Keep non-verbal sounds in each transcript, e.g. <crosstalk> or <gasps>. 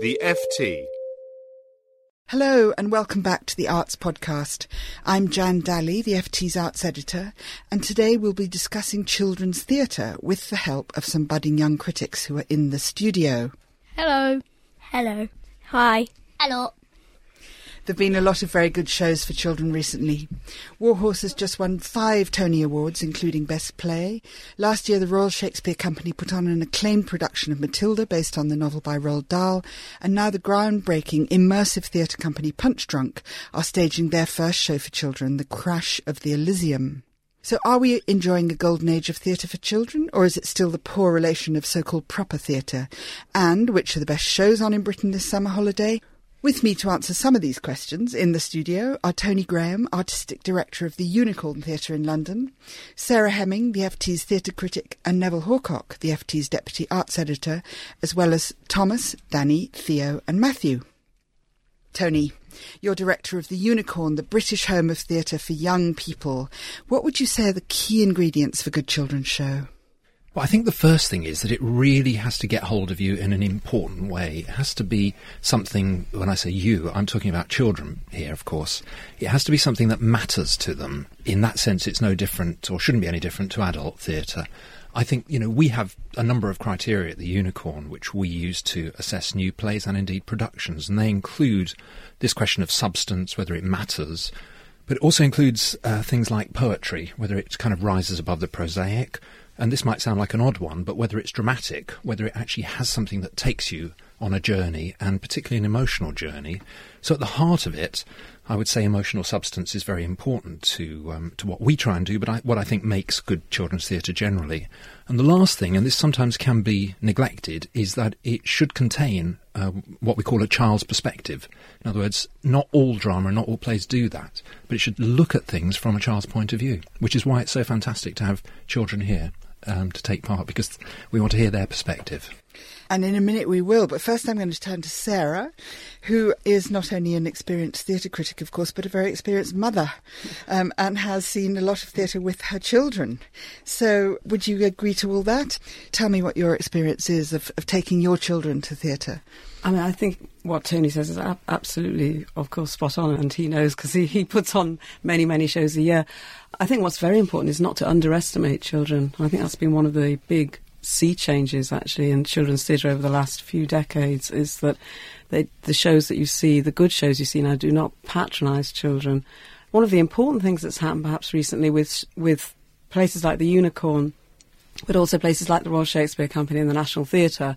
The FT. Hello and welcome back to the Arts Podcast. I'm Jan Dalley, the FT's arts editor, and today we'll be discussing children's theatre with the help of some budding young critics who are in the studio. Hello. Hello. Hi. Hello. There have been a lot of very good shows for children recently. Warhorse has just won five Tony Awards, including Best Play. Last year, the Royal Shakespeare Company put on an acclaimed production of Matilda based on the novel by Roald Dahl, and now the groundbreaking immersive theatre company Punchdrunk are staging their first show for children, The Crash of the Elysium. So are we enjoying a golden age of theatre for children, or is it still the poor relation of so-called proper theatre? And which are the best shows on in Britain this summer holiday? With me to answer some of these questions in the studio are Tony Graham, Artistic Director of the Unicorn Theatre in London, Sarah Hemming, the FT's theatre critic, and Neville Hawcock, the FT's Deputy Arts Editor, as well as Thomas, Danny, Theo, and Matthew. Tony, you're director of the Unicorn, the British home of theatre for young people. What would you say are the key ingredients for good children's show? Well, I think the first thing is that it really has to get hold of you in an important way. It has to be something, when I say you, I'm talking about children here, of course. It has to be something that matters to them. In that sense, it's no different, or shouldn't be any different, to adult theatre. I think, you know, we have a number of criteria at the Unicorn which we use to assess new plays and indeed productions, and they include this question of substance, whether it matters, but it also includes uh, things like poetry, whether it kind of rises above the prosaic, and this might sound like an odd one, but whether it's dramatic, whether it actually has something that takes you on a journey, and particularly an emotional journey. So at the heart of it, I would say emotional substance is very important to um, to what we try and do, but I, what I think makes good children's theatre generally. And the last thing, and this sometimes can be neglected, is that it should contain uh, what we call a child's perspective. In other words, not all drama not all plays do that, but it should look at things from a child's point of view, which is why it's so fantastic to have children here um, to take part because we want to hear their perspective. And in a minute we will. But first I'm going to turn to Sarah, who is not only an experienced theatre critic, of course, but a very experienced mother um, and has seen a lot of theatre with her children. So would you agree to all that? Tell me what your experience is of, of taking your children to theatre. I mean, I think what Tony says is absolutely, of course, spot on, and he knows because he, he puts on many, many shows a year. I think what's very important is not to underestimate children. I think that's been one of the big sea changes actually in children's theatre over the last few decades is that they, the shows that you see, the good shows you see now, do not patronise children. One of the important things that's happened perhaps recently with with places like the Unicorn, but also places like the Royal Shakespeare Company and the National Theatre,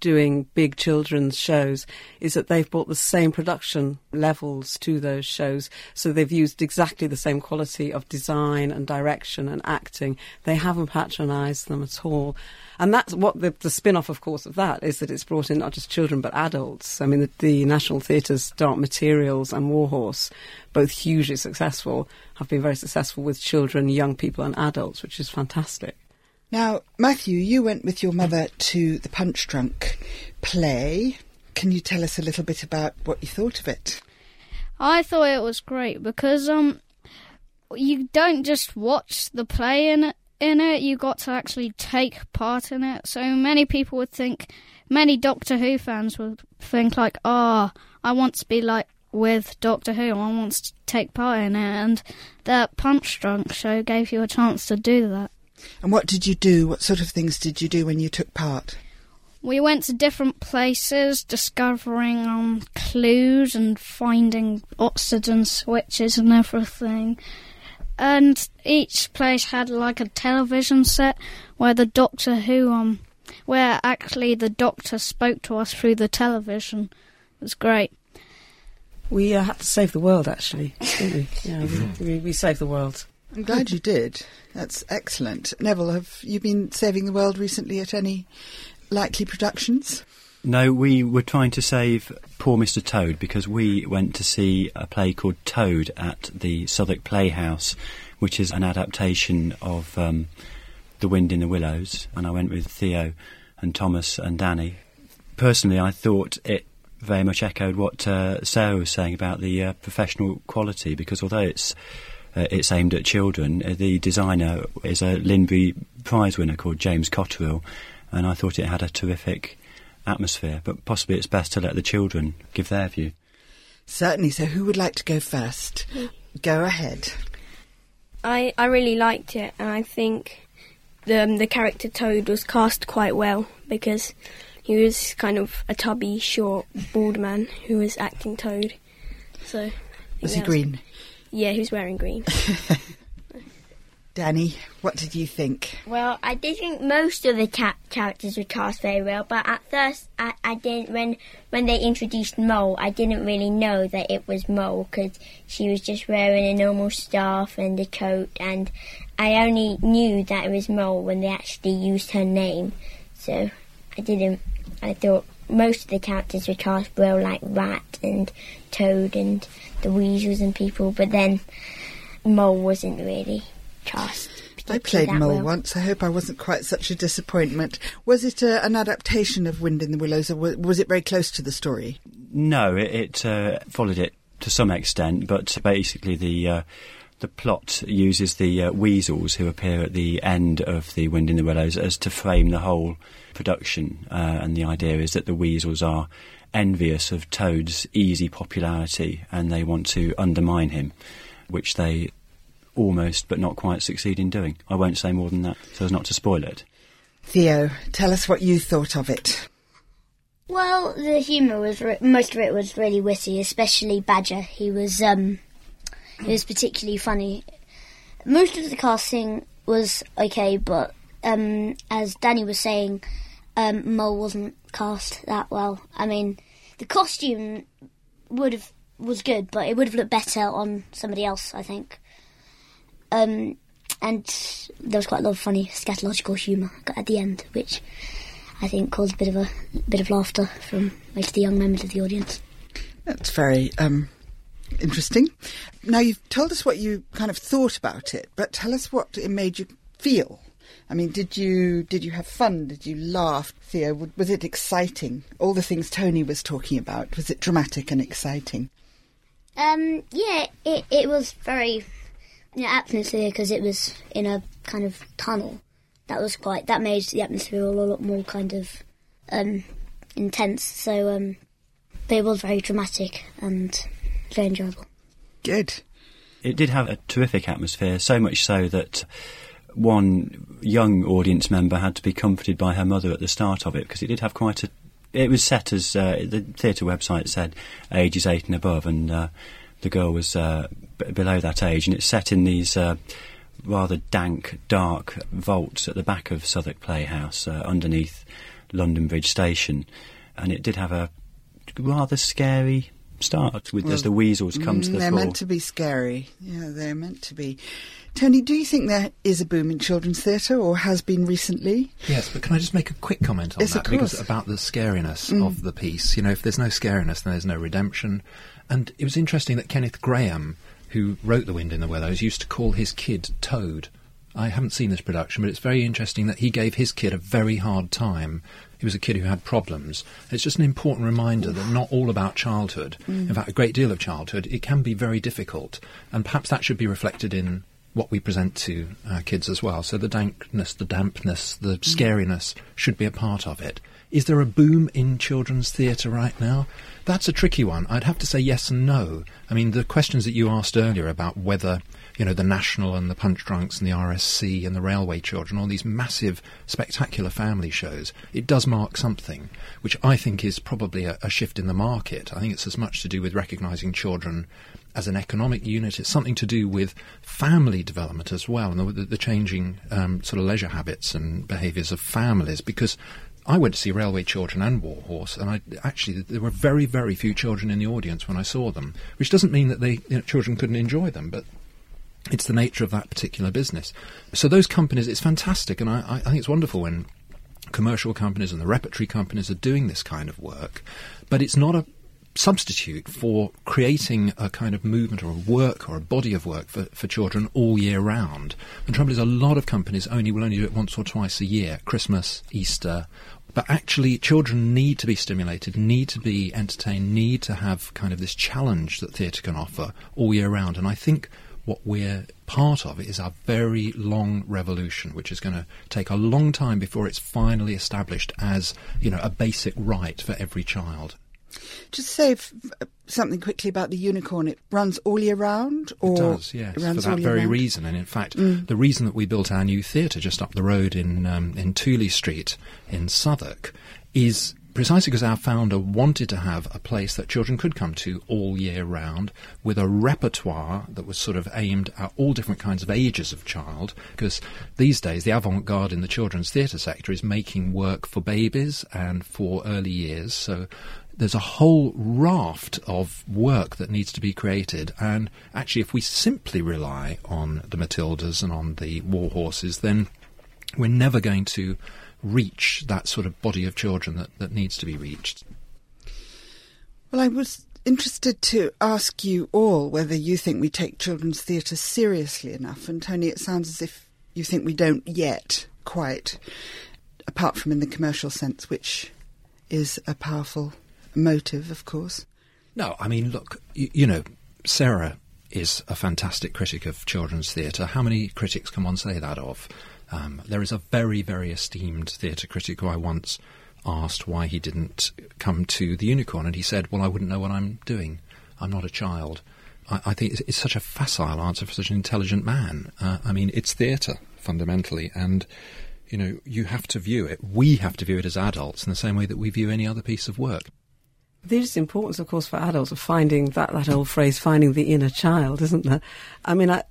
doing big children's shows is that they've brought the same production levels to those shows. So they've used exactly the same quality of design and direction and acting. They haven't patronised them at all. And that's what the, the spin off, of course, of that is that it's brought in not just children but adults. I mean, the, the National Theatre's Dark Materials and Warhorse, both hugely successful, have been very successful with children, young people, and adults, which is fantastic. Now, Matthew, you went with your mother to the Punchdrunk play. Can you tell us a little bit about what you thought of it? I thought it was great because um, you don't just watch the play in it. In it, you got to actually take part in it. So many people would think, many Doctor Who fans would think like, "Ah, oh, I want to be like with Doctor Who. I want to take part in it." And the Punchdrunk show gave you a chance to do that. And what did you do? What sort of things did you do when you took part? We went to different places, discovering um, clues and finding oxygen switches and everything. And each place had like a television set where the Doctor Who, um, where actually the Doctor spoke to us through the television. It was great. We uh, had to save the world, actually, didn't we? Yeah, we, we, we saved the world. I'm glad you did. That's excellent. Neville, have you been saving the world recently at any likely productions? No, we were trying to save Poor Mr. Toad because we went to see a play called Toad at the Southwark Playhouse, which is an adaptation of um, The Wind in the Willows. And I went with Theo and Thomas and Danny. Personally, I thought it very much echoed what uh, Sarah was saying about the uh, professional quality because although it's uh, it's aimed at children, uh, the designer is a Lindbury Prize winner called James Cotterill, and I thought it had a terrific atmosphere, but possibly it's best to let the children give their view. Certainly. So, who would like to go first? Go ahead. I, I really liked it, and I think the um, the character Toad was cast quite well because he was kind of a tubby, short, bald man who was acting Toad. So I Was he green? Yeah, he was wearing green. <laughs> Danny, what did you think? Well, I did think most of the ca- characters were cast very well, but at first I, I didn't. When when they introduced Mole, I didn't really know that it was Mole because she was just wearing a normal scarf and a coat, and I only knew that it was Mole when they actually used her name. So I didn't. I thought most of the characters were cast well, like Rat and Toad and the Weasels and people, but then Mole wasn't really cast. I played Mole well. once. I hope I wasn't quite such a disappointment. Was it uh, an adaptation of Wind in the Willows, or wa- was it very close to the story? No, it, it uh, followed it to some extent, but basically the uh, the plot uses the uh, weasels who appear at the end of the Wind in the Willows as to frame the whole production, uh, and the idea is that the weasels are envious of Toad's easy popularity and they want to undermine him, which they almost but not quite succeed in doing. I won't say more than that, so as not to spoil it. Theo, tell us what you thought of it. Well, the humour was re- most of it was really witty, especially Badger. He was um, he was particularly funny. Most of the casting was okay, but um, as Danny was saying, um, Mole wasn't cast that well. I mean, the costume would have was good, but it would have looked better on somebody else, I think. Um, and there was quite a lot of funny scatological humour at the end, which I think caused a bit of a bit of laughter from most of the young members of the audience. That's very um, interesting. Now, you've told us what you kind of thought about it, but tell us what it made you feel. I mean, did you did you have fun? Did you laugh, Theo? Was it exciting? All the things Tony was talking about. Was it dramatic and exciting? Um, yeah, it it was very you know, atmosphere because it was in a kind of tunnel. That was quite that made the atmosphere a lot more kind of um, intense. So um, but it was very dramatic and very enjoyable. Good. It did have a terrific atmosphere, so much so that one young audience member had to be comforted by her mother at the start of it because it did have quite a. It was set as uh, the theatre website said ages eight and above, and uh, the girl was uh, b- below that age, and it's set in these uh, rather dank, dark vaults at the back of Southwark Playhouse, uh, underneath London Bridge Station, and it did have a rather scary start with as the weasels come to Mm, the they're floor. meant to be scary. Yeah, they're meant to be. Tony, do you think there is a boom in children's theatre, or has been recently? Yes, but can I just make a quick comment on Yes, of that? Because about the scariness Mm. of the piece. You know, if there's no scariness, then there's no redemption. And it was interesting that Kenneth Grahame, who wrote The Wind in the Willows, used to call his kid Toad. I haven't seen this production, but it's very interesting that he gave his kid a very hard time. He was a kid who had problems. It's just an important reminder that not all about childhood, Mm. in fact, a great deal of childhood, it can be very difficult. And perhaps that should be reflected in what we present to our kids as well. So the dankness, the dampness, the mm. scariness should be a part of it. Is there a boom in children's theatre right now? That's a tricky one. I'd have to say yes and no. I mean, the questions that you asked earlier about whether, you know, the National and the Punch Drunks and the RSC and the Railway Children, all these massive, spectacular family shows, it does mark something, which I think is probably a, a shift in the market. I think it's as much to do with recognising children as an economic unit. It's something to do with family development as well, and the, the changing um, sort of leisure habits and behaviours of families. Because I went to see Railway Children and Warhorse, and I actually there were very, very few children in the audience when I saw them. Which doesn't mean that they you know, children couldn't enjoy them, but it's the nature of that particular business. So those companies, it's fantastic, and I I think it's wonderful when commercial companies and the repertory companies are doing this kind of work, but it's not a substitute for creating a kind of movement or a work or a body of work for, for children all year round. The trouble is, a lot of companies only will only do it once or twice a year Christmas, Easter. But actually, children need to be stimulated, need to be entertained, need to have kind of this challenge that theatre can offer all year round. And I think what we're part of is a very long revolution, which is going to take a long time before it's finally established as, you know, a basic right for every child. Just say f- something quickly about the unicorn. It runs all year round, or it does, yes, it for that very round? reason. And in fact, the reason that we built our new theatre just up the road in um, in Tooley Street in Southwark is precisely because our founder wanted to have a place that children could come to all year round with a repertoire that was sort of aimed at all different kinds of ages of child. Because these days, the avant garde in the children's theatre sector is making work for babies and for early years. So there's a whole raft of work that needs to be created. And actually, if we simply rely on the Matildas and on the war horses, then we're never going to reach that sort of body of children that, that needs to be reached. Well, I was interested to ask you all whether you think we take children's theatre seriously enough. And Tony, it sounds as if you think we don't yet quite, apart from in the commercial sense, which is a powerful motive, of course. No, I mean, look, you, you know, Sarah is a fantastic critic of children's theatre. How many critics can one say that of? Um, there is a very, very esteemed theatre critic who I once asked why he didn't come to the Unicorn, and he said, "Well, I wouldn't know what I'm doing. I'm not a child." I, I think it's, it's such a facile answer for such an intelligent man. Uh, I mean, it's theatre fundamentally, and you know, you have to view it. We have to view it as adults in the same way that we view any other piece of work. There's importance, of course, for adults of finding that, that old phrase, finding the inner child, isn't there? I mean, I,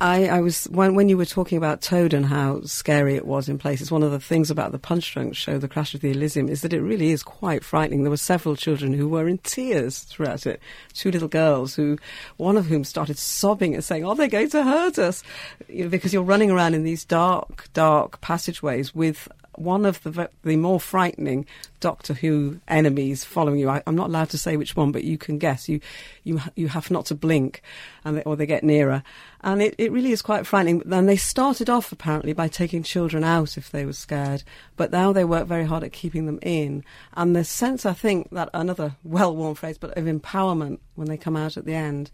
I, I was when when you were talking about Toad and how scary it was in places. One of the things about the Punch Drunk show, The Crash of the Elysium, is that it really is quite frightening. There were several children who were in tears throughout it. Two little girls who, one of whom started sobbing and saying, "Oh, they're going to hurt us," you know, because you're running around in these dark, dark passageways with one of the the more frightening Doctor Who enemies following you. I, I'm not allowed to say which one, but you can guess. You you you have not to blink, and they, or they get nearer, and it, it really is quite frightening. And they started off apparently by taking children out if they were scared, but now they work very hard at keeping them in. And the sense, I think, that another well-worn phrase, but of empowerment when they come out at the end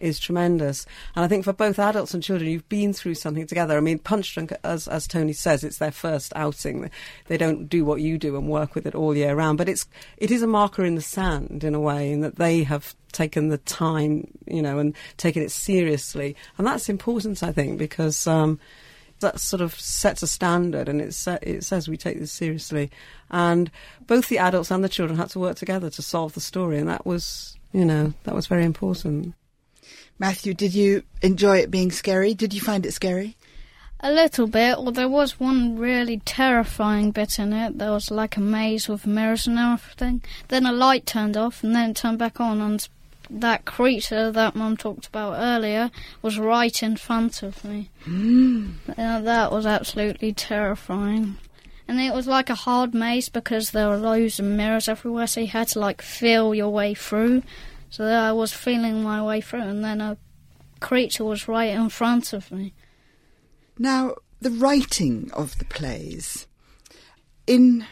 is tremendous. And I think for both adults and children, you've been through something together. I mean, Punch Drunk, as, as Tony says, it's their first outing. They don't do what you do and work with it all year round, but it's, it is a marker in the sand in a way in that they have taken the time, you know, and taken it seriously. And that's important, I think, because, um, that sort of sets a standard and it, it says we take this seriously. And both the adults and the children had to work together to solve the story, and that was, you know, that was very important. Matthew, did you enjoy it being scary? Did you find it scary? A little bit, well, there was one really terrifying bit in it. There was like a maze with mirrors and everything. Then a light turned off, and then it turned back on, and that creature that Mum talked about earlier was right in front of me. <gasps> Uh, that was absolutely terrifying. And it was like a hard maze because there were loads of mirrors everywhere, so you had to like feel your way through. So there I was feeling my way through, and then a creature was right in front of me. Now, the writing of the plays in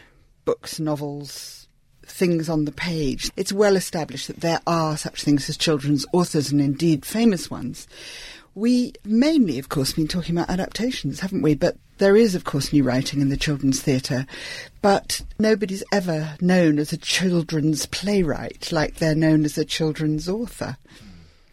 books, novels, things on the page, it's well established that there are such things as children's authors and indeed famous ones. We mainly, of course, been talking about adaptations, haven't we? But there is, of course, new writing in the children's theatre, but nobody's ever known as a children's playwright like they're known as a children's author.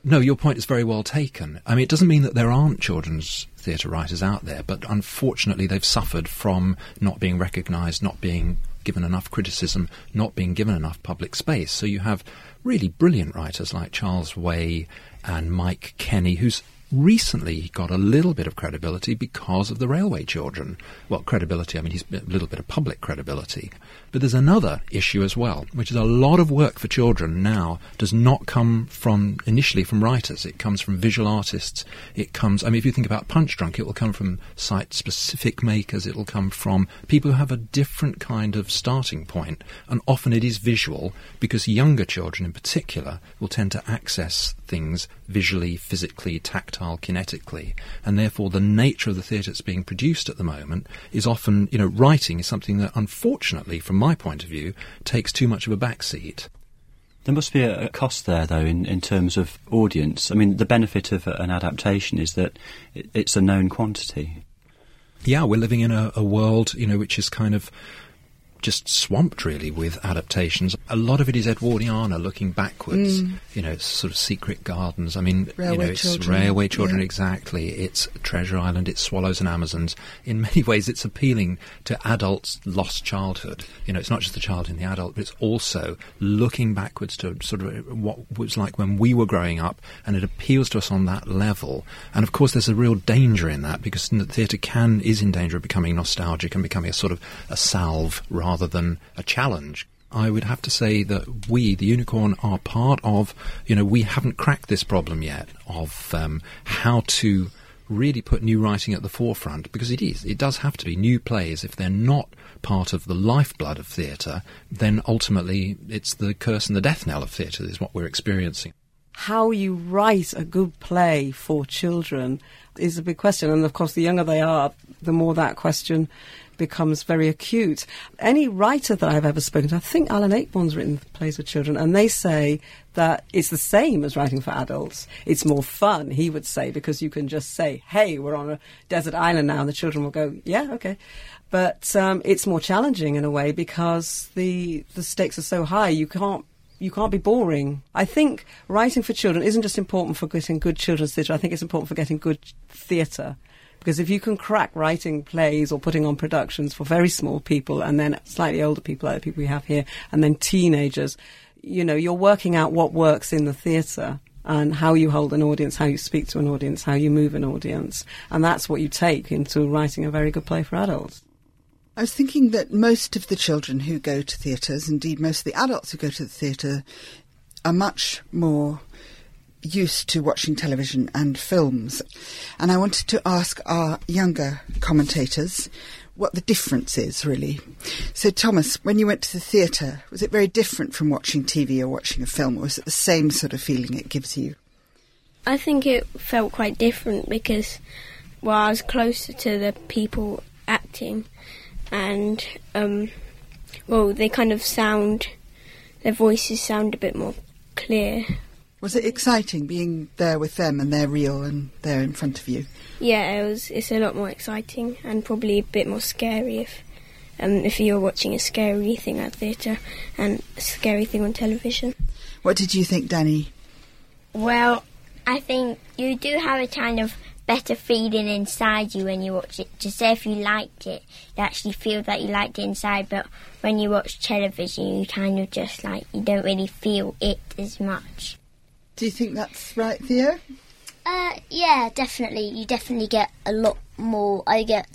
No, your point is very well taken. I mean, it doesn't mean that there aren't children's theatre writers out there, but unfortunately they've suffered from not being recognised, not being given enough criticism, not being given enough public space. So you have really brilliant writers like Charles Way and Mike Kenny, who's recently he got a little bit of credibility because of the Railway Children. Well, credibility, I mean, he's a little bit of public credibility. But there's another issue as well, which is a lot of work for children now does not come from initially from writers. It comes from visual artists. It comes, I mean, if you think about Punch Drunk, it will come from site specific makers. It will come from people who have a different kind of starting point. And often it is visual because younger children in particular will tend to access things visually, physically, tactile, kinetically. And therefore the nature of the theatre that's being produced at the moment is often, you know, writing is something that unfortunately, from my point of view, takes too much of a backseat. There must be a, a cost there, though, in, in terms of audience. I mean, the benefit of an adaptation is that it's a known quantity. Yeah, we're living in a, a world, you know, which is kind of just swamped really with adaptations. A lot of it is Edwardiana, looking backwards. Mm. You know, it's sort of secret gardens. I mean, Railway you know, it's Children, Railway Children yeah. exactly. It's Treasure Island. It's Swallows and Amazons. In many <laughs> ways, it's appealing to adults' lost childhood. You know, it's not just the child in the adult, but it's also looking backwards to sort of what was like when we were growing up, and it appeals to us on that level. And of course, there's a real danger in that because the theatre can is in danger of becoming nostalgic and becoming a sort of a salve rather than a challenge. I would have to say that we, the unicorn, are part of, you know, we haven't cracked this problem yet of um, how to really put new writing at the forefront because it is, it does have to be new plays. If they're not part of the lifeblood of theatre, then ultimately it's the curse and the death knell of theatre is what we're experiencing. how you write a good play for children is a big question. And of course, the younger they are, the more that question becomes very acute. Any writer that I've ever spoken to, I think Alan Ayckbourn's written plays for children, and they say that it's the same as writing for adults. It's more fun, he would say, because you can just say, hey, we're on a desert island now, and the children will go, yeah, okay. But um, it's more challenging in a way because the the stakes are so high. You can't you can't be boring. I think writing for children isn't just important for getting good children's theatre. I think it's important for getting good theatre. Because if you can crack writing plays or putting on productions for very small people and then slightly older people, like the people we have here, and then teenagers, you know, you're working out what works in the theatre and how you hold an audience, how you speak to an audience, how you move an audience. And that's what you take into writing a very good play for adults. I was thinking that most of the children who go to theatres, indeed most of the adults who go to the theatre, are much more used to watching television and films. And I wanted to ask our younger commentators what the difference is, really. So, Thomas, when you went to the theatre, was it very different from watching TV or watching a film, or was it the same sort of feeling it gives you? I think it felt quite different because, well, I was closer to the people acting, and um, well, they kind of sound, their voices sound a bit more clear. Was it exciting being there with them and they're real and they're in front of you? Yeah, it was. It's a lot more exciting and probably a bit more scary if, um, if you're watching a scary thing at theatre and a scary thing on television. What did you think, Danny? Well, I think you do have a kind of better feeling inside you when you watch it. To say if you liked it, you actually feel that you liked it inside, but when you watch television, you kind of just like, you don't really feel it as much. Do you think that's right, Theo? Uh, yeah, definitely. You definitely get a lot more. I get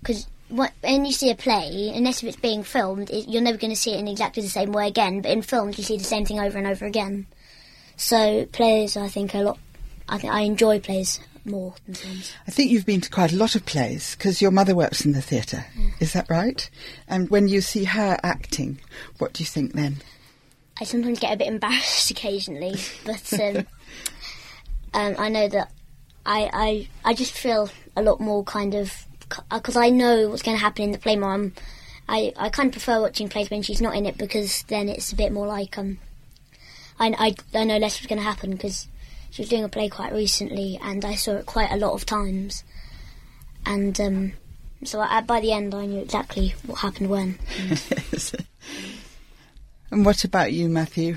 because when you see a play, unless if it's being filmed, it, you're never going to see it in exactly the same way again. But in films, you see the same thing over and over again. So plays, I think a lot. I think I enjoy plays more than films. I think you've been to quite a lot of plays because your mother works in the theatre. Is that right? And when you see her acting, what do you think then? I sometimes get a bit embarrassed occasionally, but um, <laughs> um, I know that I, I I just feel a lot more kind of because I know what's going to happen in the play more. I'm, I I kind of prefer watching plays when she's not in it because then it's a bit more like um I I, I know less what's going to happen because she was doing a play quite recently and I saw it quite a lot of times, and um, so I, by the end I knew exactly what happened when. <laughs> <laughs> and what about you, Matthew?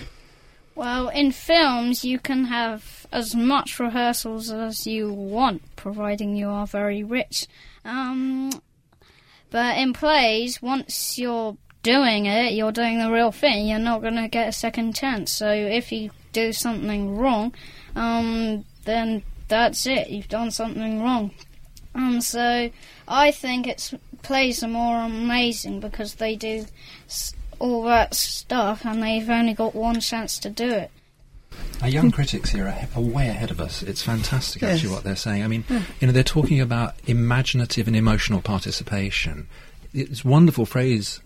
Well, in films, you can have as much rehearsals as you want, providing you are very rich. Um, but in plays, once you're doing it, you're doing the real thing. You're not going to get a second chance. So if you do something wrong, um, then that's it. You've done something wrong. And so I think it plays are more amazing because they do all that stuff and they've only got one chance to do it. Our young critics here are, are, way ahead of us. It's fantastic, yes. actually, what they're saying. I mean, yeah. you know, they're talking about imaginative and emotional participation. It's a wonderful phrase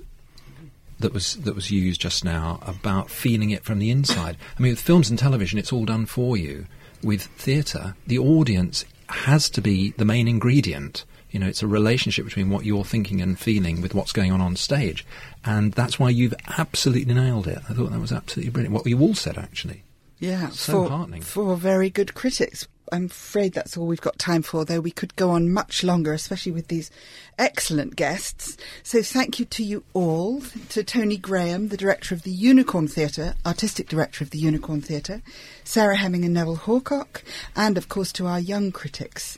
that was that was used just now about feeling it from the inside. I mean, with films and television, it's all done for you. With theatre, the audience has to be the main ingredient. You know, it's a relationship between what you're thinking and feeling with what's going on on stage, and that's why you've absolutely nailed it. I thought that was absolutely brilliant. What you all said, actually. Yeah, so for, heartening. For very good critics. I'm afraid that's all we've got time for, though we could go on much longer, especially with these excellent guests. So thank you to you all, to Tony Graham, the director of the Unicorn Theatre, artistic director of the Unicorn Theatre, Sarah Hemming and Neville Hawcock, and of course to our young critics,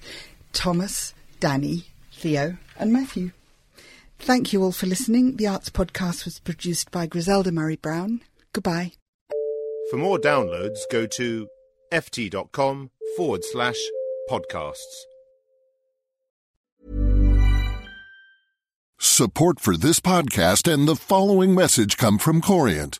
Thomas, Danny, Theo, and Matthew. Thank you all for listening. The Arts Podcast was produced by Griselda Murray Brown. Goodbye. For more downloads, go to ft.com forward slash podcasts. Support for this podcast and the following message come from Corient.